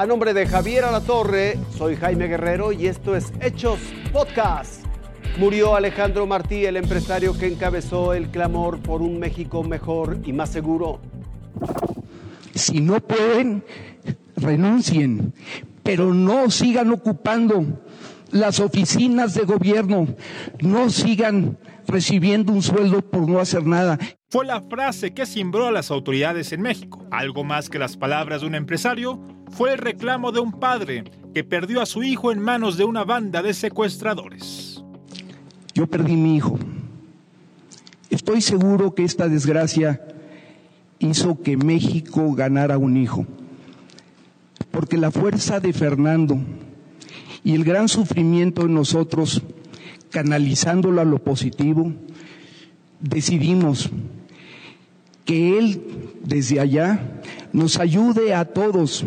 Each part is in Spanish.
A nombre de Javier Alatorre, soy Jaime Guerrero y esto es Hechos Podcast. Murió Alejandro Martí, el empresario que encabezó el clamor por un México mejor y más seguro. Si no pueden, renuncien, pero no sigan ocupando las oficinas de gobierno, no sigan recibiendo un sueldo por no hacer nada. Fue la frase que cimbró a las autoridades en México. Algo más que las palabras de un empresario, fue el reclamo de un padre que perdió a su hijo en manos de una banda de secuestradores. Yo perdí mi hijo. Estoy seguro que esta desgracia hizo que México ganara un hijo. Porque la fuerza de Fernando y el gran sufrimiento en nosotros, canalizándolo a lo positivo, decidimos que Él desde allá nos ayude a todos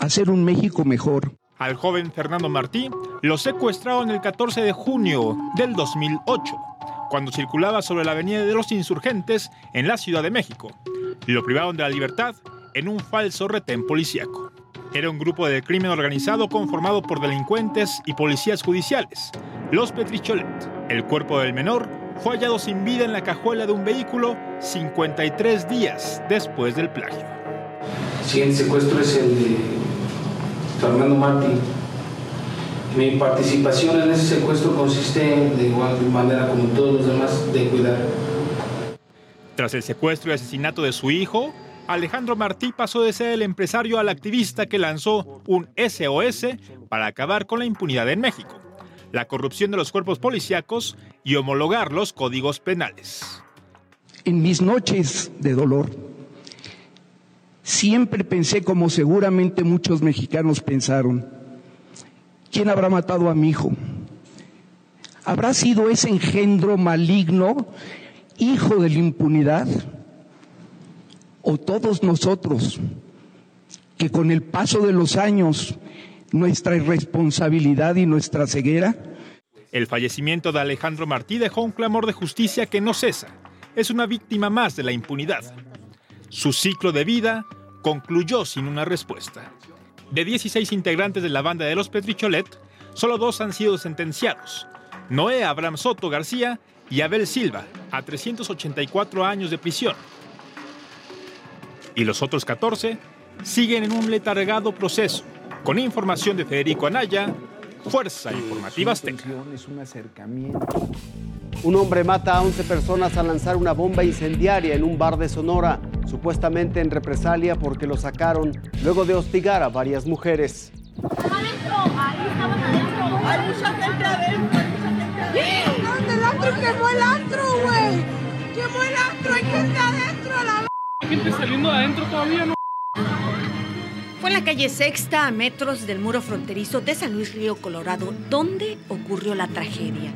hacer un México mejor. Al joven Fernando Martí lo secuestraron el 14 de junio del 2008, cuando circulaba sobre la Avenida de los Insurgentes en la Ciudad de México. Lo privaron de la libertad en un falso retén policíaco. Era un grupo de crimen organizado conformado por delincuentes y policías judiciales, los Petricholet. El cuerpo del menor fue hallado sin vida en la cajuela de un vehículo 53 días después del plagio. El siguiente secuestro es el de Fernando Martí. Mi participación en ese secuestro consiste, de igual manera como todos los demás, de cuidar. Tras el secuestro y asesinato de su hijo, Alejandro Martí pasó de ser el empresario al activista que lanzó un SOS para acabar con la impunidad en México, la corrupción de los cuerpos policíacos y homologar los códigos penales. En mis noches de dolor, siempre pensé como seguramente muchos mexicanos pensaron, ¿quién habrá matado a mi hijo? ¿Habrá sido ese engendro maligno, hijo de la impunidad? ¿O todos nosotros, que con el paso de los años, nuestra irresponsabilidad y nuestra ceguera? El fallecimiento de Alejandro Martí dejó un clamor de justicia que no cesa. Es una víctima más de la impunidad. Su ciclo de vida concluyó sin una respuesta. De 16 integrantes de la banda de los Petricholet, solo dos han sido sentenciados. Noé Abraham Soto García y Abel Silva, a 384 años de prisión. Y los otros 14 siguen en un letargado proceso. Con información de Federico Anaya, Fuerza Informativa Azteca. Un hombre mata a 11 personas al lanzar una bomba incendiaria en un bar de Sonora, supuestamente en represalia porque lo sacaron luego de hostigar a varias mujeres. adentro! ¡Ahí estaban adentro! ¡Hay mucha gente adentro! ¡Hay mucha gente adentro! ¿Dónde el antro? ¡Quemó el antro, güey! ¡Quemó el antro! ¡Hay gente adentro! ¡La Hay gente saliendo de adentro todavía, ¿no? Fue en la calle Sexta, a metros del muro fronterizo de San Luis Río Colorado, donde ocurrió la tragedia.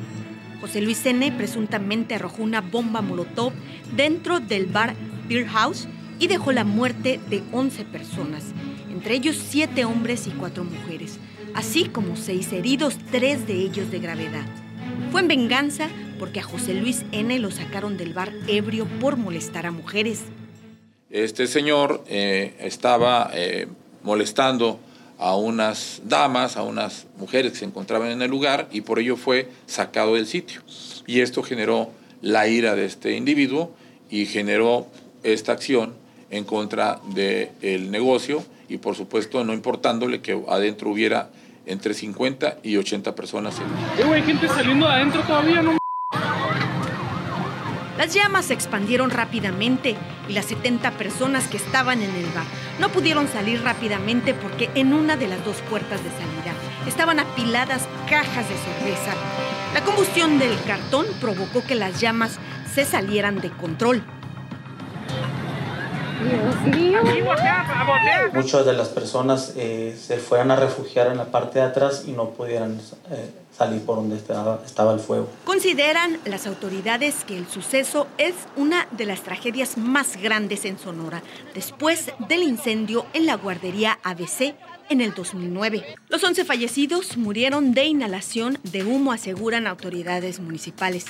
José Luis N. presuntamente arrojó una bomba molotov dentro del bar Beer House y dejó la muerte de 11 personas, entre ellos 7 hombres y 4 mujeres, así como 6 heridos, 3 de ellos de gravedad. Fue en venganza porque a José Luis N. lo sacaron del bar ebrio por molestar a mujeres. Este señor eh, estaba eh, molestando a unas damas, a unas mujeres que se encontraban en el lugar y por ello fue sacado del sitio. Y esto generó la ira de este individuo y generó esta acción en contra del negocio y por supuesto no importándole que adentro hubiera entre 50 y 80 personas. Eh, güey, hay gente saliendo de adentro todavía, ¿no? Las llamas se expandieron rápidamente y las 70 personas que estaban en el bar no pudieron salir rápidamente porque en una de las dos puertas de salida estaban apiladas cajas de cerveza. La combustión del cartón provocó que las llamas se salieran de control. Muchas de las personas eh, se fueron a refugiar en la parte de atrás y no pudieran eh, salir por donde estaba, estaba el fuego. Consideran las autoridades que el suceso es una de las tragedias más grandes en Sonora, después del incendio en la guardería ABC en el 2009. Los 11 fallecidos murieron de inhalación de humo, aseguran autoridades municipales.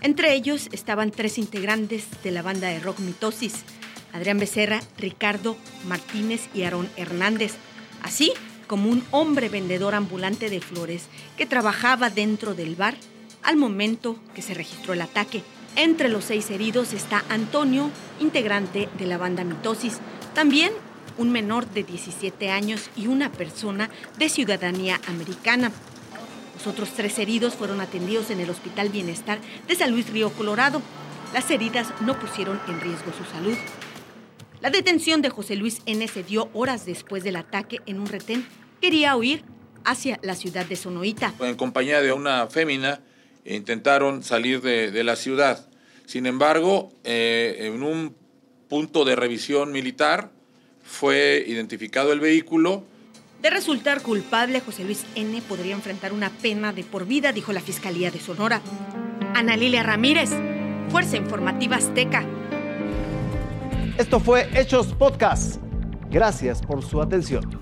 Entre ellos estaban tres integrantes de la banda de rock Mitosis, Adrián Becerra, Ricardo Martínez y Aarón Hernández. así como un hombre vendedor ambulante de flores que trabajaba dentro del bar al momento que se registró el ataque. Entre los seis heridos está Antonio, integrante de la banda Mitosis, también un menor de 17 años y una persona de ciudadanía americana. Los otros tres heridos fueron atendidos en el Hospital Bienestar de San Luis Río Colorado. Las heridas no pusieron en riesgo su salud. La detención de José Luis N. se dio horas después del ataque en un retén. Quería huir hacia la ciudad de Sonoita. En compañía de una fémina intentaron salir de, de la ciudad. Sin embargo, eh, en un punto de revisión militar fue identificado el vehículo. De resultar culpable, José Luis N. podría enfrentar una pena de por vida, dijo la Fiscalía de Sonora. Ana Lilia Ramírez, Fuerza Informativa Azteca. Esto fue Hechos Podcast. Gracias por su atención.